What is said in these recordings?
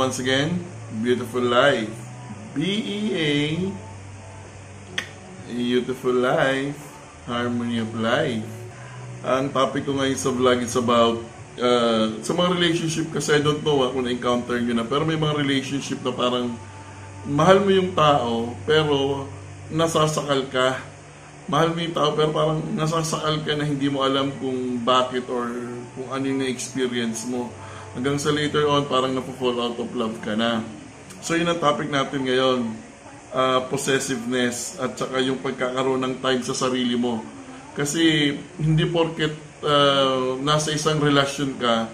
once again, Beautiful Life. B-E-A, Beautiful Life, Harmony of Life. Ang topic ko ngayon sa vlog is about uh, sa mga relationship kasi I don't know kung na-encounter nyo na pero may mga relationship na parang mahal mo yung tao pero nasasakal ka mahal mo yung tao pero parang nasasakal ka na hindi mo alam kung bakit or kung ano yung na-experience mo. Hanggang sa later on, parang napo-fall out of love ka na. So yun ang topic natin ngayon. Uh, possessiveness at saka yung pagkakaroon ng time sa sarili mo. Kasi hindi porket uh, nasa isang relasyon ka,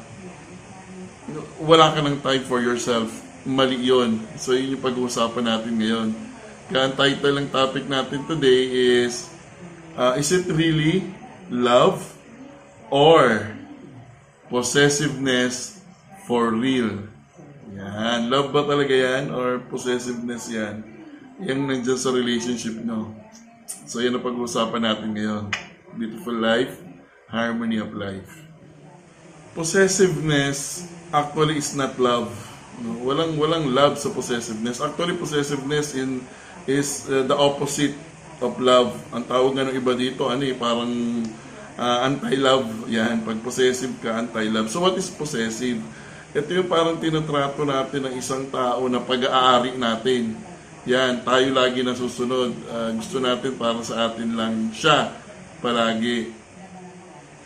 wala ka ng time for yourself. Mali yun. So yun yung pag-uusapan natin ngayon. Kaya ang title ng topic natin today is uh, is it really love or possessiveness for real? Yan. Love ba talaga yan or possessiveness yan? Yan nandiyan sa relationship nyo. So yan ang pag-uusapan natin ngayon. Beautiful life, harmony of life. Possessiveness actually is not love. No? Walang walang love sa possessiveness. Actually possessiveness in is uh, the opposite of love. Ang tawag nga ng iba dito, ano eh, parang uh, anti-love. Yan, pag possessive ka, anti-love. So what is possessive? Ito yung parang tinatrato natin ng isang tao na pag-aari natin. Yan, tayo lagi nasusunod. Uh, gusto natin para sa atin lang siya palagi.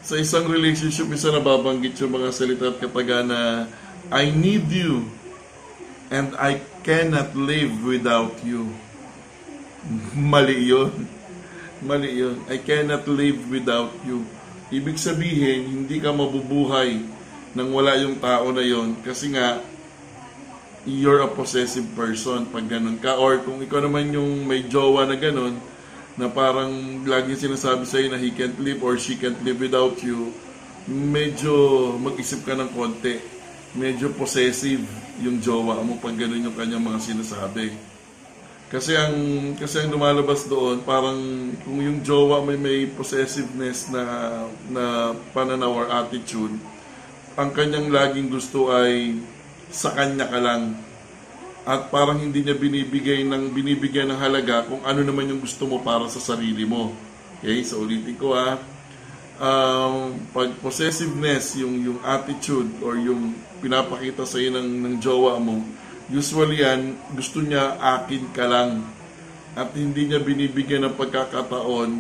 Sa isang relationship, isa nababanggit yung mga salita at kataga na I need you and I cannot live without you. Mali yun. Mali yun. I cannot live without you. Ibig sabihin, hindi ka mabubuhay nang wala yung tao na yon kasi nga you're a possessive person pag ganun ka. Or kung ikaw naman yung may jowa na ganun na parang lagi sinasabi sa'yo na he can't live or she can't live without you medyo mag-isip ka ng konti. Medyo possessive yung jowa mo pag ganun yung kanyang mga sinasabi. Kasi ang kasi ang lumalabas doon parang kung yung jowa may may possessiveness na na pananaw or attitude, ang kanyang laging gusto ay sa kanya ka lang. At parang hindi niya binibigay ng binibigyan ng halaga kung ano naman yung gusto mo para sa sarili mo. Okay, so ulitin ko ha. Um, pag possessiveness, yung yung attitude or yung pinapakita sa iyo ng, ng jowa mo, Usually yan, gusto niya akin ka lang. At hindi niya binibigyan ng pagkakataon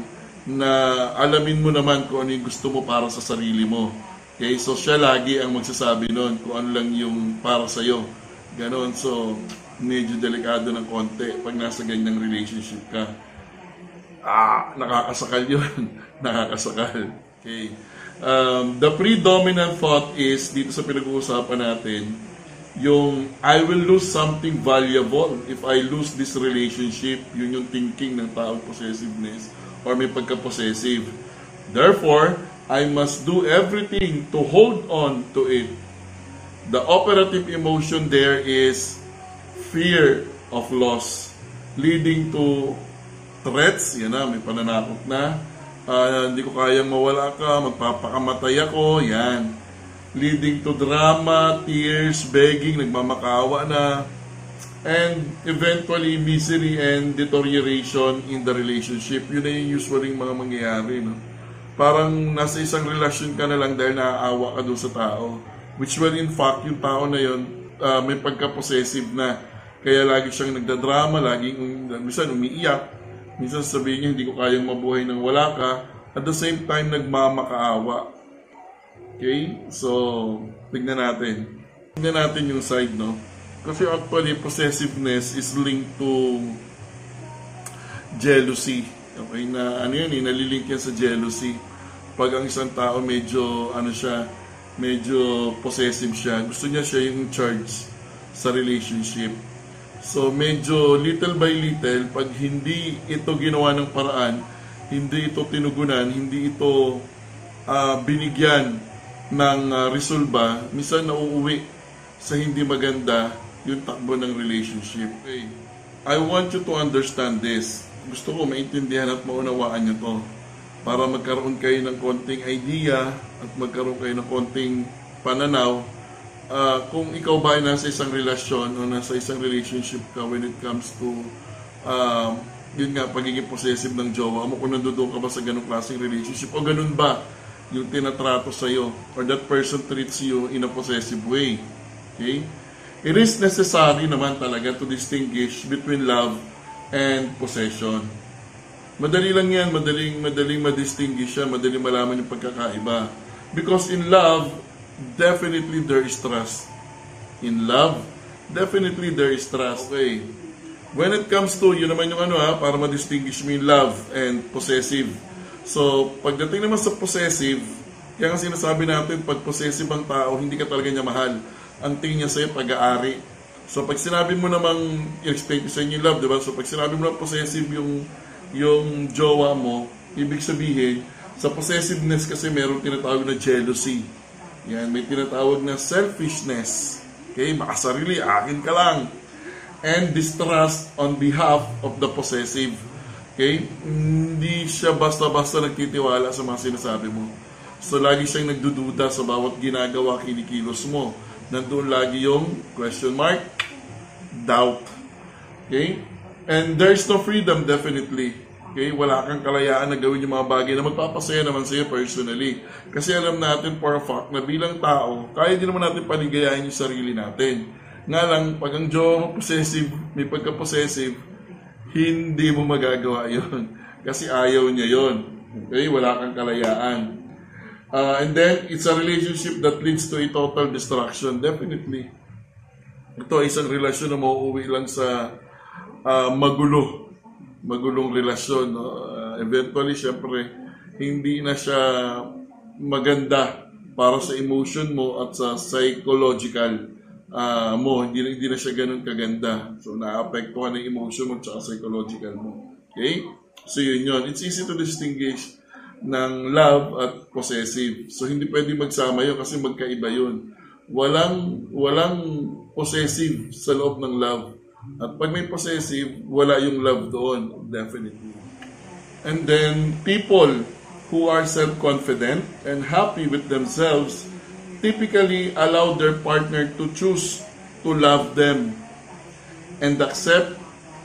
na alamin mo naman kung ano yung gusto mo para sa sarili mo. Okay, so siya lagi ang magsasabi noon kung ano lang yung para sa iyo. Ganon, so medyo delikado ng konti pag nasa ganyang relationship ka. Ah, nakakasakal yun. nakakasakal. Okay. Um, the predominant thought is, dito sa pinag-uusapan natin, yung I will lose something valuable if I lose this relationship. Yun yung thinking ng taong possessiveness or may pagka-possessive. Therefore, I must do everything to hold on to it. The operative emotion there is fear of loss leading to threats. Yan na, may pananakot na. Uh, hindi ko kayang mawala ka, magpapakamatay ako. Yan leading to drama, tears, begging, nagmamakawa na, and eventually misery and deterioration in the relationship. Yun na yung usually mga mangyayari. No? Parang nasa isang relasyon ka na lang dahil naaawa ka doon sa tao. Which will in fact, yung tao na yun, uh, may pagka-possessive na. Kaya lagi siyang nagdadrama, laging um, minsan umiiyak. Minsan sabihin niya, hindi ko kayang mabuhay nang wala ka. At the same time, nagmamakaawa Okay? So, tignan natin. Tignan natin yung side, no? Kasi actually, possessiveness is linked to jealousy. Okay, na ano yan eh, nalilink yan sa jealousy. Pag ang isang tao medyo, ano siya, medyo possessive siya, gusto niya siya yung charge sa relationship. So, medyo little by little, pag hindi ito ginawa ng paraan, hindi ito tinugunan, hindi ito uh, binigyan ng uh, resolba, minsan nauuwi sa hindi maganda yung takbo ng relationship. Okay. I want you to understand this. Gusto ko maintindihan at maunawaan nyo to para magkaroon kayo ng konting idea at magkaroon kayo ng konting pananaw ah, kung ikaw ba ay nasa isang relasyon o nasa isang relationship ka when it comes to um, yun nga, pagiging possessive ng jowa mo, kung nandoon ka ba sa ganong klaseng relationship o ganun ba yung tinatrato sa'yo or that person treats you in a possessive way. Okay? It is necessary naman talaga to distinguish between love and possession. Madali lang yan, madaling, madaling ma-distinguish siya, madaling malaman yung pagkakaiba. Because in love, definitely there is trust. In love, definitely there is trust. Okay. When it comes to, yun naman yung ano ha, para ma-distinguish mo yung love and possessive. So, pagdating naman sa possessive, kaya nga sinasabi natin, pag possessive ang tao, hindi ka talaga niya mahal. Ang tingin niya sa'yo, pag-aari. So, pag sinabi mo namang, i-explain ko sa inyo yung love, di ba? So, pag sinabi mo na possessive yung yung jowa mo, ibig sabihin, sa possessiveness kasi meron tinatawag na jealousy. Yan, may tinatawag na selfishness. Okay, makasarili, akin ka lang. And distrust on behalf of the possessive. Okay, hindi siya basta-basta nagtitiwala sa mga sinasabi mo. So, lagi siyang nagdududa sa bawat ginagawa, kinikilos mo. Nandun lagi yung question mark, doubt. Okay? And there's no freedom definitely. Okay, wala kang kalayaan na gawin yung mga bagay na magpapasaya naman sa'yo personally. Kasi alam natin for a fact na bilang tao, kaya din naman natin paligayahin yung sarili natin. Nga lang, pag ang mo possessive, may pagka-possessive, hindi mo magagawa yon Kasi ayaw niya yon Okay, wala kang kalayaan. Uh, and then, it's a relationship that leads to a total destruction. Definitely. Ito isang relasyon na mauuwi lang sa uh, magulo, magulong relasyon. No? Uh, eventually, syempre, hindi na siya maganda para sa emotion mo at sa psychological uh, mo. Hindi, hindi na siya ganun kaganda. So, naapektuhan ng emotion mo at psychological mo. Okay? So, yun yun. It's easy to distinguish ng love at possessive. So, hindi pwede magsama yun kasi magkaiba yun. Walang, walang possessive sa loob ng love at pag may possessive, wala yung love doon, definitely. And then, people who are self-confident and happy with themselves typically allow their partner to choose to love them and accept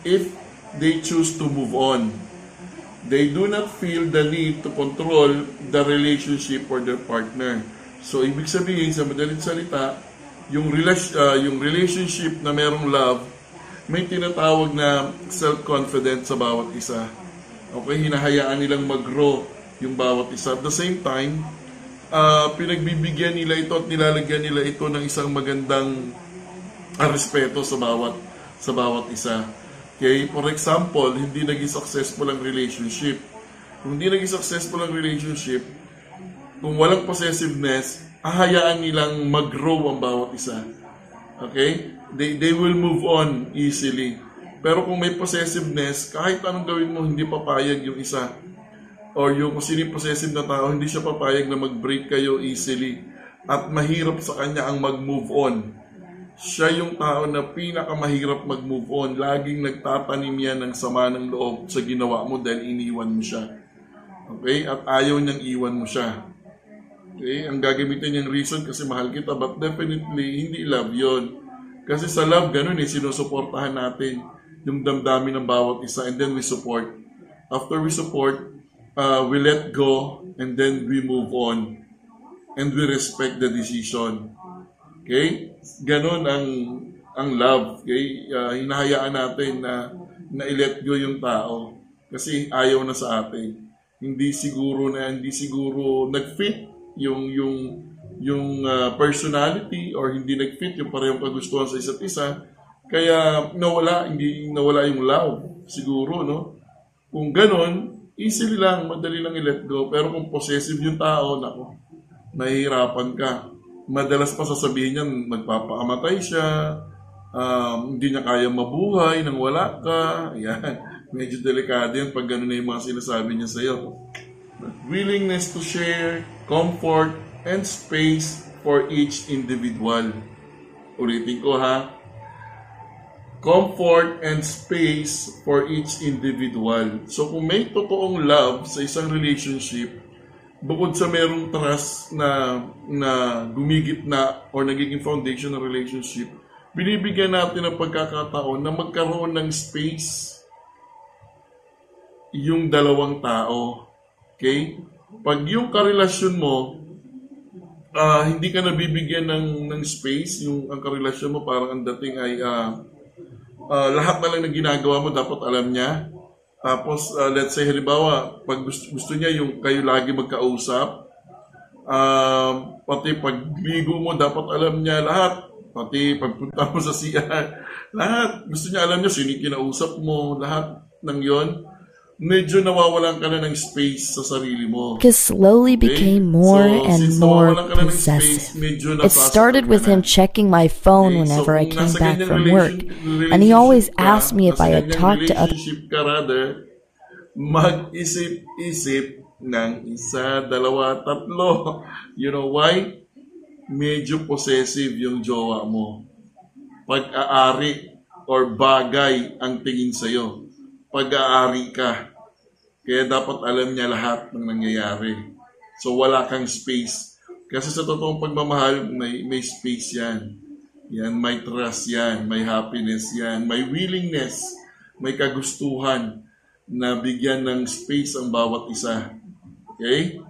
if they choose to move on. They do not feel the need to control the relationship or their partner. So, ibig sabihin, sa madaling salita, yung, rela- uh, yung relationship na merong love, may tinatawag na self-confidence sa bawat isa. Okay, hinahayaan nilang mag-grow yung bawat isa. At the same time, uh, pinagbibigyan nila ito at nilalagyan nila ito ng isang magandang uh, respeto sa bawat sa bawat isa. Okay, for example, hindi naging successful ang relationship. Kung hindi naging successful ang relationship, kung walang possessiveness, ahayaan nilang mag-grow ang bawat isa. Okay? They, they will move on easily. Pero kung may possessiveness, kahit anong gawin mo, hindi papayag yung isa. Or yung kung sino possessive na tao, hindi siya papayag na mag-break kayo easily. At mahirap sa kanya ang mag-move on. Siya yung tao na pinakamahirap mag-move on. Laging nagtatanim yan ng sama ng loob sa ginawa mo dahil iniwan mo siya. Okay? At ayaw niyang iwan mo siya. Okay? Ang gagamitin niyang reason kasi mahal kita, but definitely, hindi love yon kasi sa love, ganun eh, sinusuportahan natin yung damdamin ng bawat isa and then we support. After we support, uh, we let go and then we move on and we respect the decision. Okay? Ganun ang ang love. Okay? Uh, hinahayaan natin na na i-let go yung tao kasi ayaw na sa atin. Hindi siguro na hindi siguro nag-fit yung yung yung uh, personality or hindi nag-fit yung parehong kagustuhan sa isa't isa. Kaya nawala, hindi nawala yung love siguro, no? Kung ganon, easily lang, madali lang i-let go. Pero kung possessive yung tao, nako, nahihirapan ka. Madalas pa sasabihin niya, magpapakamatay siya, um, hindi niya kaya mabuhay nang wala ka. Yan. Medyo delikado yan pag gano'n na yung mga sinasabi niya sa'yo. Willingness to share, comfort, and space for each individual. Ulitin ko ha. Comfort and space for each individual. So kung may totoong love sa isang relationship, bukod sa merong trust na na gumigit na or nagiging foundation ng relationship, binibigyan natin ng pagkakataon na magkaroon ng space yung dalawang tao. Okay? Pag yung karelasyon mo, ah, hindi ka nabibigyan ng, ng space, yung ang karelasyon mo parang ang dating ay ah, ah, lahat na lang na ginagawa mo dapat alam niya. Tapos, ah, let's say, halimbawa, pag gusto, gusto niya yung kayo lagi magkausap, um, pati pagligo mo, dapat alam niya lahat. Pati pagpunta mo sa CR, lahat. Gusto niya alam niya, sino kinausap mo, lahat ng yon medyo nawawalan ka na ng space sa sarili mo. Lucas slowly became more So, and more nawawalan ka na ng space, possessive. medyo It started with him checking my phone Okay, whenever so I came back from work, and he always asked me if I had talked to other rather, mag-isip-isip ng isa, dalawa, tatlo. You know why? Medyo possessive yung jowa mo. Pag-aari or bagay ang tingin sa'yo. Pag-aari ka. Kaya dapat alam niya lahat ng nangyayari. So wala kang space. Kasi sa totoong pagmamahal, may, may space yan. Yan, may trust yan, may happiness yan, may willingness, may kagustuhan na bigyan ng space ang bawat isa. Okay?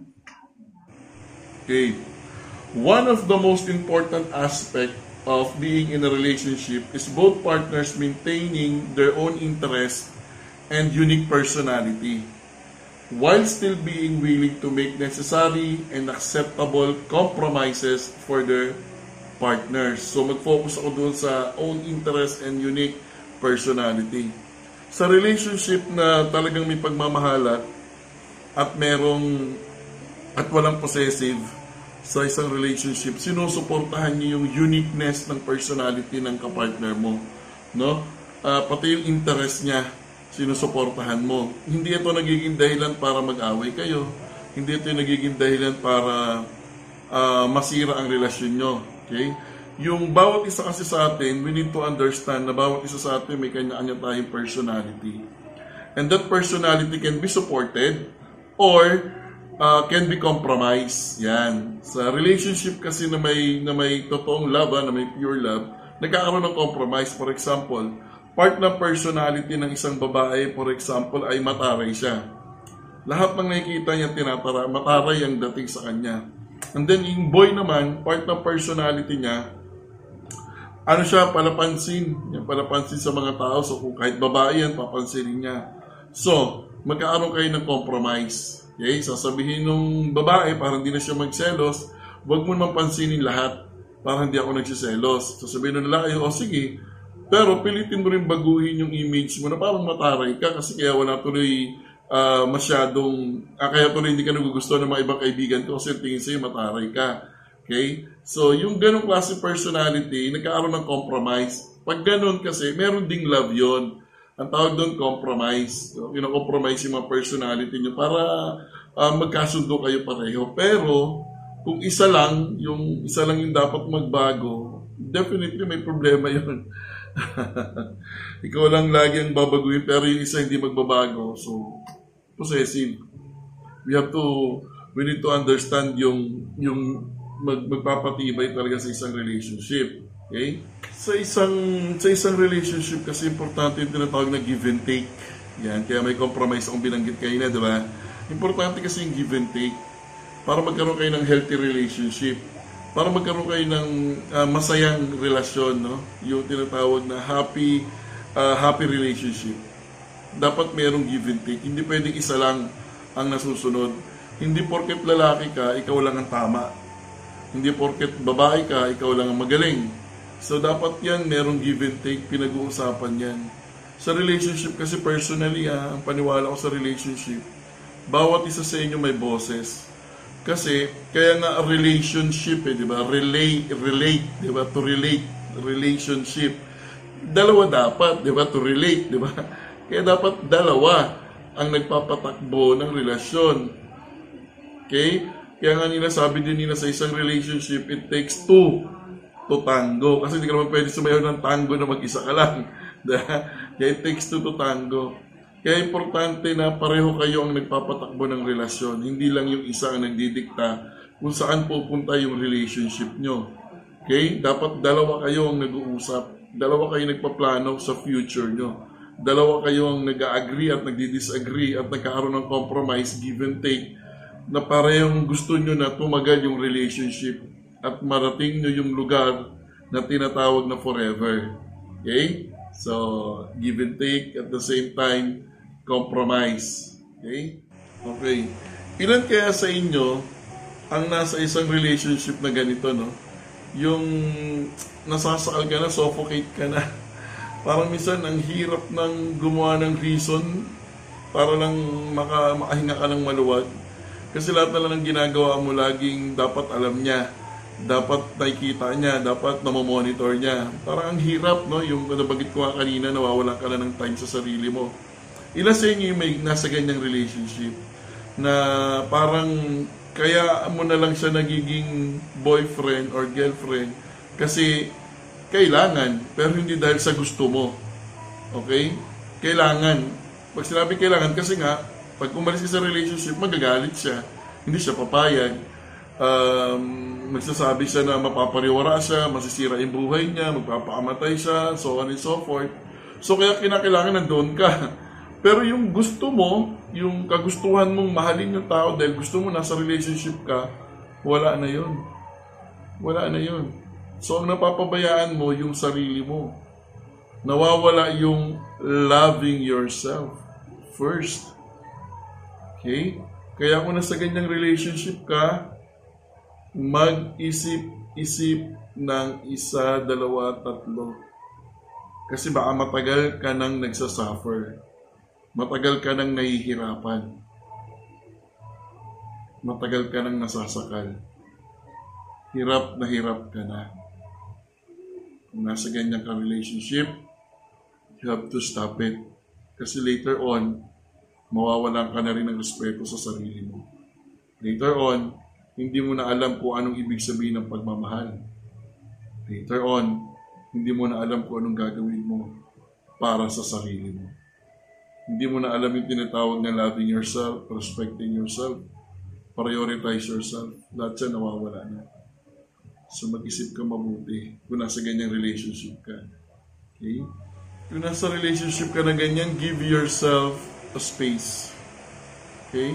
Okay. One of the most important aspect of being in a relationship is both partners maintaining their own interest and unique personality while still being willing to make necessary and acceptable compromises for their partners. So mag-focus ako doon sa own interest and unique personality. Sa relationship na talagang may pagmamahalat at merong at walang possessive sa isang relationship, sinusuportahan niyo yung uniqueness ng personality ng kapartner mo. No? Ah, pati yung interest niya, sinusuportahan mo. Hindi ito nagiging dahilan para mag-away kayo. Hindi ito nagiging dahilan para ah, masira ang relasyon nyo. Okay? Yung bawat isa kasi sa atin, we need to understand na bawat isa sa atin may kanya-kanya tayong personality. And that personality can be supported or uh, can be compromised. Yan. Sa relationship kasi na may, na may totoong love, ah, na may pure love, nagkakaroon ng compromise. For example, part ng personality ng isang babae, for example, ay mataray siya. Lahat ng nakikita niya tinatara, mataray ang dating sa kanya. And then yung boy naman, part ng personality niya, ano siya, palapansin. Yan, palapansin sa mga tao. So, kung kahit babae yan, papansinin niya. So, magkaaroon kayo ng compromise. Okay? Sasabihin nung babae, para hindi na siya magselos, huwag mo naman pansinin lahat para hindi ako nagsiselos. Sasabihin ng lalaki, o sige, pero pilitin mo rin baguhin yung image mo na parang mataray ka kasi kaya wala tuloy ah, masyadong, ah, kaya tuloy hindi ka nagugusto ng mga ibang kaibigan ko kasi tingin sa'yo mataray ka. Okay? So, yung ganong klase personality, nagkaaroon ng compromise. Pag ganon kasi, meron ding love yon Ang tawag doon, compromise. So, compromise yung mga personality nyo para ah, magkasundo kayo pareho. Pero, kung isa lang, yung isa lang yung dapat magbago, definitely may problema yun. Ikaw lang lagi ang babaguhin, pero yung isa hindi magbabago. So, possessive. We have to, we need to understand yung, yung mag, magpapatibay talaga sa isang relationship. Okay? Sa isang, sa isang relationship kasi importante yung tinatawag na give and take. Yan, kaya may compromise akong binanggit kayo na, di ba? Importante kasi yung give and take para magkaroon kayo ng healthy relationship. Para magkaroon kayo ng ah, masayang relasyon, no? Yung tinatawag na happy ah, happy relationship. Dapat merong give and take. Hindi pwedeng isa lang ang nasusunod. Hindi porket lalaki ka, ikaw lang ang tama. Hindi porket babae ka, ikaw lang ang magaling. So dapat yan, merong give and take, pinag-uusapan yan. Sa relationship kasi personally, ah, ang paniwala ko sa relationship, bawat isa sa inyo may boses. Kasi, kaya nga relationship eh, di ba? Relate, relate, di ba? To relate, relationship. Dalawa dapat, di ba? To relate, di ba? Kaya dapat dalawa ang nagpapatakbo ng relasyon. Okay? Kaya nga nila, sabi din nila sa isang relationship, it takes two to tango. Kasi hindi ka naman pwede sumayaw ng tango na mag-isa ka lang. Kaya it takes two to tango. Kaya importante na pareho kayo ang nagpapatakbo ng relasyon. Hindi lang yung isa ang nagdidikta kung saan pupunta yung relationship nyo. Okay? Dapat dalawa kayo ang nag-uusap. Dalawa kayo nagpaplano sa future nyo. Dalawa kayo ang nag-agree at nagdi-disagree at nagkakaroon ng compromise, give and take, na parehong gusto nyo na tumagal yung relationship at marating nyo yung lugar na tinatawag na forever. Okay? So, give and take at the same time, compromise. Okay? Okay. Ilan kaya sa inyo ang nasa isang relationship na ganito, no? Yung nasasakal ka na, suffocate ka na. Parang minsan, ang hirap ng gumawa ng reason para lang maka, makahinga ka ng maluwag. Kasi lahat na lang ng ginagawa mo laging dapat alam niya. Dapat nakikita niya, dapat namomonitor niya. Parang ang hirap, no? Yung nabagit ko nga kanina, nawawalan ka na ng time sa sarili mo. Ilan sa inyo may nasa ganyang relationship na parang kaya mo na lang siya nagiging boyfriend or girlfriend kasi kailangan, pero hindi dahil sa gusto mo. Okay? Kailangan. Pag sinabi kailangan, kasi nga, pag umalis ka sa relationship, magagalit siya. Hindi siya papayag. Um, magsasabi siya na mapapariwara siya, masisira yung buhay niya, magpapakamatay siya, so on and so forth. So kaya kinakailangan nandoon ka. Pero yung gusto mo, yung kagustuhan mong mahalin yung tao dahil gusto mo nasa relationship ka, wala na yun. Wala na yun. So ang napapabayaan mo yung sarili mo. Nawawala yung loving yourself first. Okay? Kaya kung nasa ganyang relationship ka, mag-isip-isip ng isa, dalawa, tatlo. Kasi baka matagal ka nang nagsasuffer. Matagal ka nang nahihirapan. Matagal ka nang nasasakal. Hirap na hirap ka na. Kung nasa ganyan ka relationship, you have to stop it. Kasi later on, mawawalan ka na rin ng respeto sa sarili mo. Later on, hindi mo na alam kung anong ibig sabihin ng pagmamahal. Later on, hindi mo na alam kung anong gagawin mo para sa sarili mo. Hindi mo na alam yung tinatawag na loving yourself, respecting yourself, prioritize yourself. Lahat yan nawawala na. So mag-isip ka mabuti kung nasa ganyang relationship ka. Okay? Kung nasa relationship ka na ganyan, give yourself a space. Okay?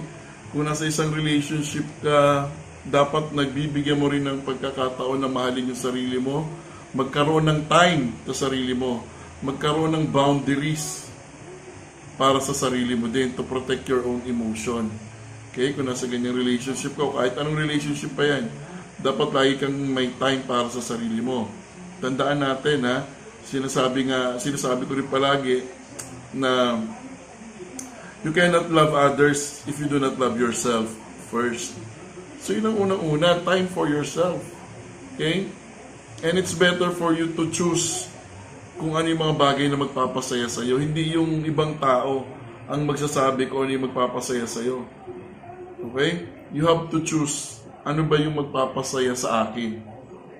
Kung nasa isang relationship ka, dapat nagbibigyan mo rin ng pagkakataon na mahalin yung sarili mo, magkaroon ng time sa sarili mo, magkaroon ng boundaries para sa sarili mo din to protect your own emotion. Okay? Kung nasa ganyang relationship ka, o kahit anong relationship pa yan, dapat lagi kang may time para sa sarili mo. Tandaan natin ha, sinasabi nga, sinasabi ko rin palagi na you cannot love others if you do not love yourself first. So yun ang unang-una, time for yourself. Okay? And it's better for you to choose kung ano yung mga bagay na magpapasaya sa'yo. Hindi yung ibang tao ang magsasabi kung ano yung magpapasaya sa'yo. Okay? You have to choose ano ba yung magpapasaya sa akin.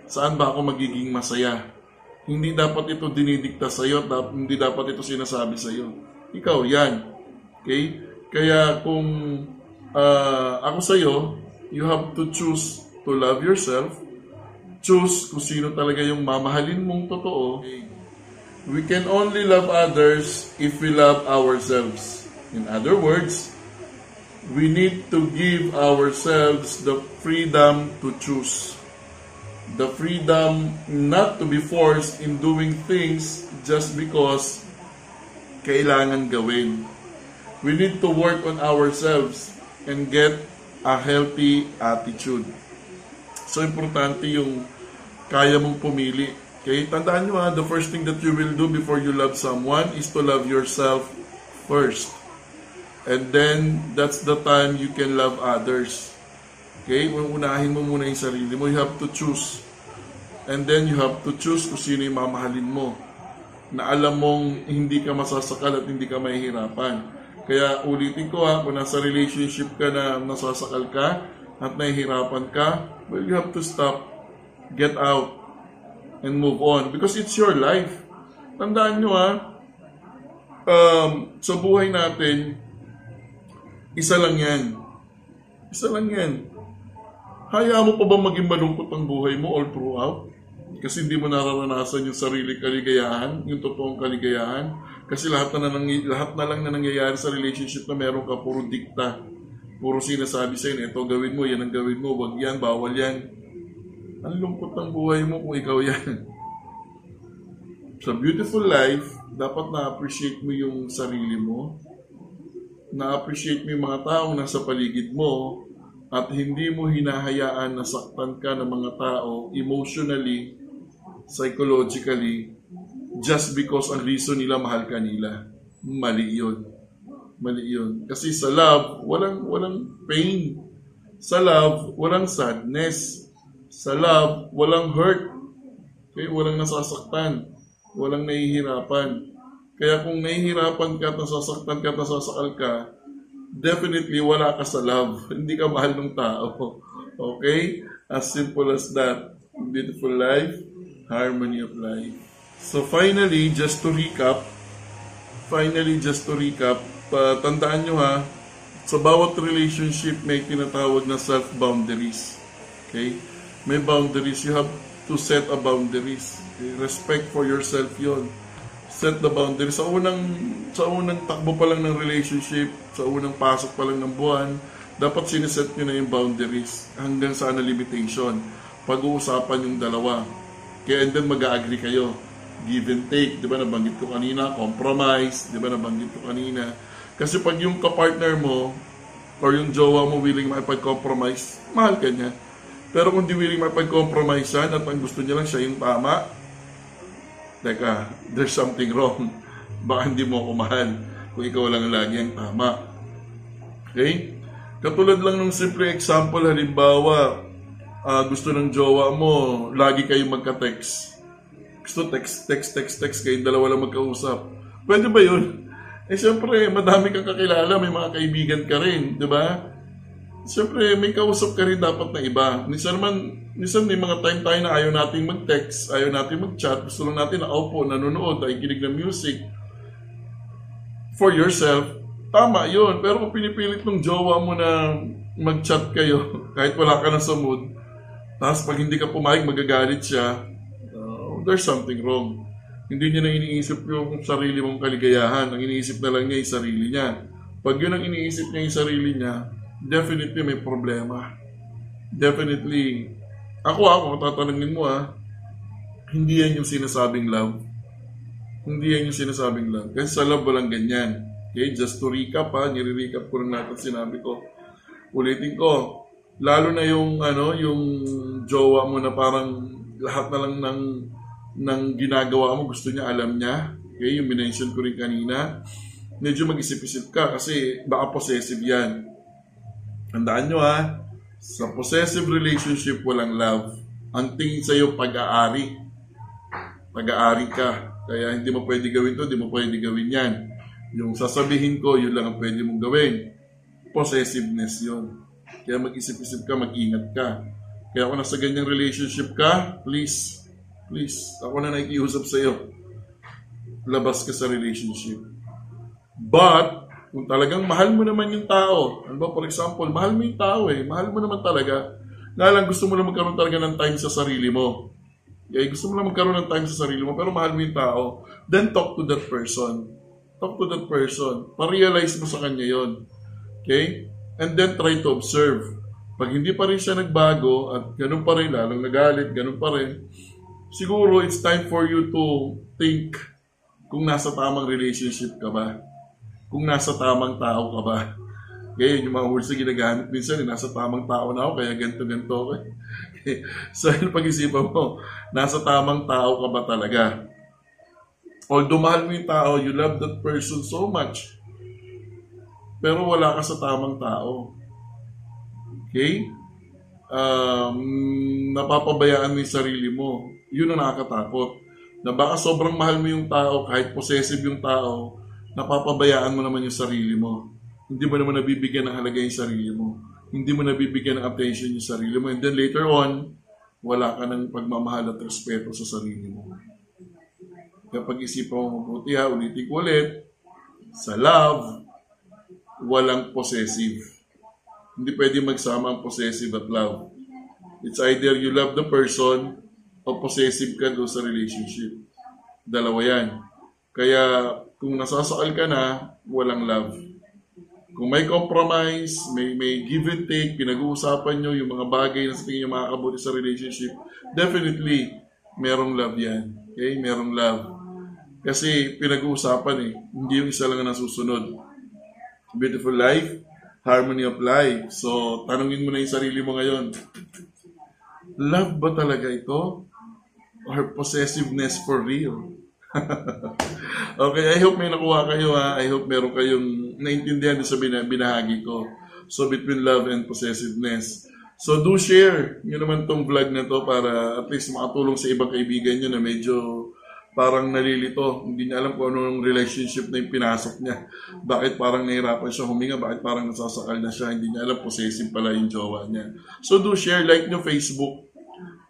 Saan ba ako magiging masaya? Hindi dapat ito dinidikta sa'yo, dap- hindi dapat ito sinasabi sa'yo. Ikaw, yan. Okay? Kaya kung ah, ako sa'yo, you have to choose to love yourself. Choose kung sino talaga yung mamahalin mong totoo. We can only love others if we love ourselves. In other words, we need to give ourselves the freedom to choose. The freedom not to be forced in doing things just because kailangan gawin. We need to work on ourselves and get a healthy attitude. So, importante yung kaya mong pumili. Okay? Tandaan nyo ha, the first thing that you will do before you love someone is to love yourself first. And then, that's the time you can love others. Okay? Unahin mo muna yung sarili mo. You have to choose. And then, you have to choose kung sino yung mamahalin mo. Na alam mong hindi ka masasakal at hindi ka mahihirapan. Kaya ulitin ko ha, kung nasa relationship ka na nasasakal ka at nahihirapan ka, well, you have to stop, get out, and move on. Because it's your life. Tandaan nyo ha, um, sa buhay natin, isa lang yan. Isa lang yan. Hayaan mo pa ba maging malungkot ang buhay mo all throughout? Kasi hindi mo nararanasan yung sarili kaligayahan, yung totoong kaligayahan. Kasi lahat na, nang, lahat na lang na nangyayari sa relationship na meron ka, puro dikta. Puro sinasabi sa'yo, ito gawin mo, yan ang gawin mo, wag yan, bawal yan. Ang lungkot ng buhay mo kung ikaw yan. Sa beautiful life, dapat na-appreciate mo yung sarili mo. Na-appreciate mo yung mga taong nasa paligid mo at hindi mo hinahayaan na saktan ka ng mga tao emotionally, psychologically, just because ang reason nila mahal ka nila. Mali yun. Mali yun. Kasi sa love, walang, walang pain. Sa love, walang sadness. Sa love, walang hurt. Okay? Walang nasasaktan. Walang nahihirapan. Kaya kung nahihirapan ka at nasasaktan ka at nasasakal ka, definitely wala ka sa love. Hindi ka mahal ng tao. Okay? As simple as that. Beautiful life, harmony of life. So finally, just to recap, finally, just to recap, pa, tandaan nyo ha, sa bawat relationship may tinatawag na self-boundaries. Okay? May boundaries. You have to set a boundaries. Okay? Respect for yourself yon set the boundaries. Sa unang, sa unang takbo pa lang ng relationship, sa unang pasok pa lang ng buwan, dapat siniset nyo na yung boundaries hanggang sa na limitation. Pag-uusapan yung dalawa. Kaya and then mag-agree kayo. Give and take. Di ba nabanggit ko kanina? Compromise. Di ba nabanggit ko kanina? Kasi pag yung kapartner mo or yung jowa mo willing makipag-compromise, mahal ka niya. Pero kung di willing makipag-compromise yan at ang gusto niya lang siya yung tama, teka, there's something wrong. Baka hindi mo ako mahal kung ikaw lang lagi ang tama. Okay? Katulad lang ng simple example, halimbawa, ah, gusto ng jowa mo, lagi kayo magka-text. Gusto text, text, text, text, kayong dalawa lang magkausap. Pwede ba yun? Eh, siyempre, madami kang kakilala, may mga kaibigan ka rin, di ba? Siyempre, may kausap ka rin dapat na iba. Minsan naman, minsan may mga time tayo na ayaw nating mag-text, ayaw nating mag-chat, gusto lang natin na opo, nanonood, nakikinig ng music. For yourself, tama yun. Pero kung pinipilit ng jowa mo na mag-chat kayo, kahit wala ka na sa mood, tapos pag hindi ka pumayag, magagalit siya, uh, there's something wrong. Hindi niya na iniisip yung sarili mong kaligayahan. Ang iniisip na lang niya yung sarili niya. Pag yun ang iniisip niya yung sarili niya, definitely may problema. Definitely. Ako ako, tatanungin mo ah, hindi yan yung sinasabing love. Hindi yan yung sinasabing love. Kasi sa love walang ganyan. Okay, just to recap ha, nire-recap ko lang natin sinabi ko. Ulitin ko, lalo na yung ano, yung jowa mo na parang lahat na lang ng ng ginagawa mo gusto niya, alam niya. Okay, yung minention ko rin kanina. Medyo mag-isip-isip ka kasi baka possessive yan. Tandaan nyo ha, sa possessive relationship walang love. Ang tingin sa'yo pag-aari. Pag-aari ka. Kaya hindi mo pwede gawin to, hindi mo pwede gawin yan. Yung sasabihin ko, yun lang ang pwede mong gawin. Possessiveness yun. Kaya mag-isip-isip ka, mag-ingat ka. Kaya kung nasa ganyang relationship ka, please, please, ako na nakikiusap sa'yo. Labas ka sa relationship. But, kung talagang mahal mo naman yung tao, ano ba, for example, mahal mo yung tao eh, mahal mo naman talaga, nga lang gusto mo lang magkaroon talaga ng time sa sarili mo. Okay, gusto mo lang magkaroon ng time sa sarili mo, pero mahal mo yung tao, then talk to that person. Talk to that person. Pa-realize mo sa kanya yon. Okay? And then try to observe. Pag hindi pa rin siya nagbago at ganun pa rin, lalong nagalit, ganun pa rin, siguro it's time for you to think kung nasa tamang relationship ka ba. Kung nasa tamang tao ka ba. Kaya yung mga words na ginagamit minsan, eh, nasa tamang tao na ako, kaya ganito, ganito ako. eh. so, pag-isipan mo, nasa tamang tao ka ba talaga? Although mahal mo yung tao, you love that person so much, pero wala ka sa tamang tao. Okay? Um, napapabayaan mo yung sarili mo. Yun ang nakakatakot. Na baka sobrang mahal mo yung tao, kahit possessive yung tao, napapabayaan mo naman yung sarili mo. Hindi mo naman nabibigyan ng halaga yung sarili mo. Hindi mo nabibigyan ng attention yung sarili mo. And then later on, wala ka ng pagmamahal at respeto sa sarili mo. Kaya pag-isipan mo mabuti ha, ulitin ko ulit, sa love, walang possessive. Hindi pwede magsama ang possessive at love. It's either you love the person o possessive ka doon sa relationship. Dalawa yan. Kaya kung nasasakal ka na, walang love. Kung may compromise, may, may give and take, pinag-uusapan nyo yung mga bagay na sa tingin nyo makakabuti sa relationship, definitely, merong love yan. Okay? Merong love. Kasi pinag-uusapan eh. Hindi yung isa lang ang nasusunod. Beautiful life, harmony of life. So, tanungin mo na yung sarili mo ngayon. Love ba talaga ito? Or possessiveness for real? okay, I hope may nakuha kayo ha. I hope meron kayong naintindihan din sa bina- binahagi ko. So, between love and possessiveness. So, do share nyo naman tong vlog na to para at least makatulong sa ibang kaibigan nyo na medyo parang nalilito. Hindi niya alam kung anong relationship na yung pinasok niya. Bakit parang nahirapan siya huminga? Bakit parang nasasakal na siya? Hindi niya alam possessive pala yung jowa niya. So, do share. Like nyo Facebook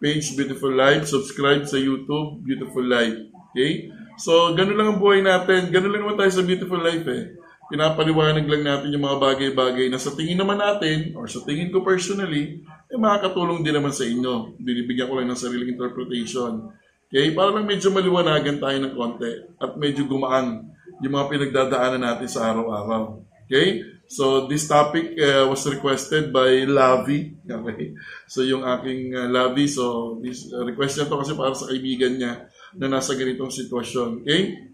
page Beautiful Life. Subscribe sa YouTube Beautiful Life. Okay? So, ganun lang ang buhay natin. Ganun lang naman tayo sa Beautiful Life eh. Pinapaliwanag lang natin yung mga bagay-bagay na sa tingin naman natin, or sa tingin ko personally, eh makakatulong din naman sa inyo. Binibigyan ko lang ng sariling interpretation. Okay? Para lang medyo maliwanagan tayo ng konti at medyo gumaan yung mga pinagdadaanan natin sa araw-araw. Okay? So, this topic uh, was requested by Lavi. Okay? So, yung aking uh, Lavi, so, this uh, request niya to kasi para sa kaibigan niya na nasa ganitong sitwasyon. Okay?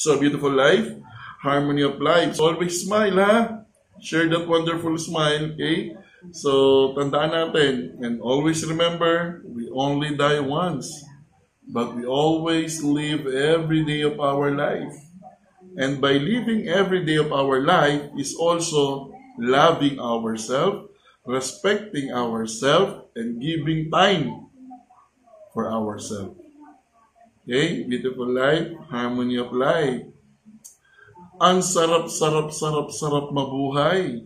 So, beautiful life, harmony of life. So, always smile, ha? Share that wonderful smile, okay? So, tandaan natin, and always remember, we only die once, but we always live every day of our life. And by living every day of our life is also loving ourselves, respecting ourselves, and giving time for ourselves. Okay? Beautiful life, harmony of life. Ang sarap, sarap, sarap, sarap mabuhay.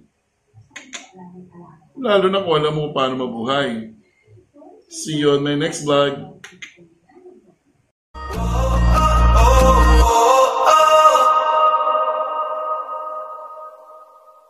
Lalo na kung alam mo paano mabuhay. See you on my next vlog.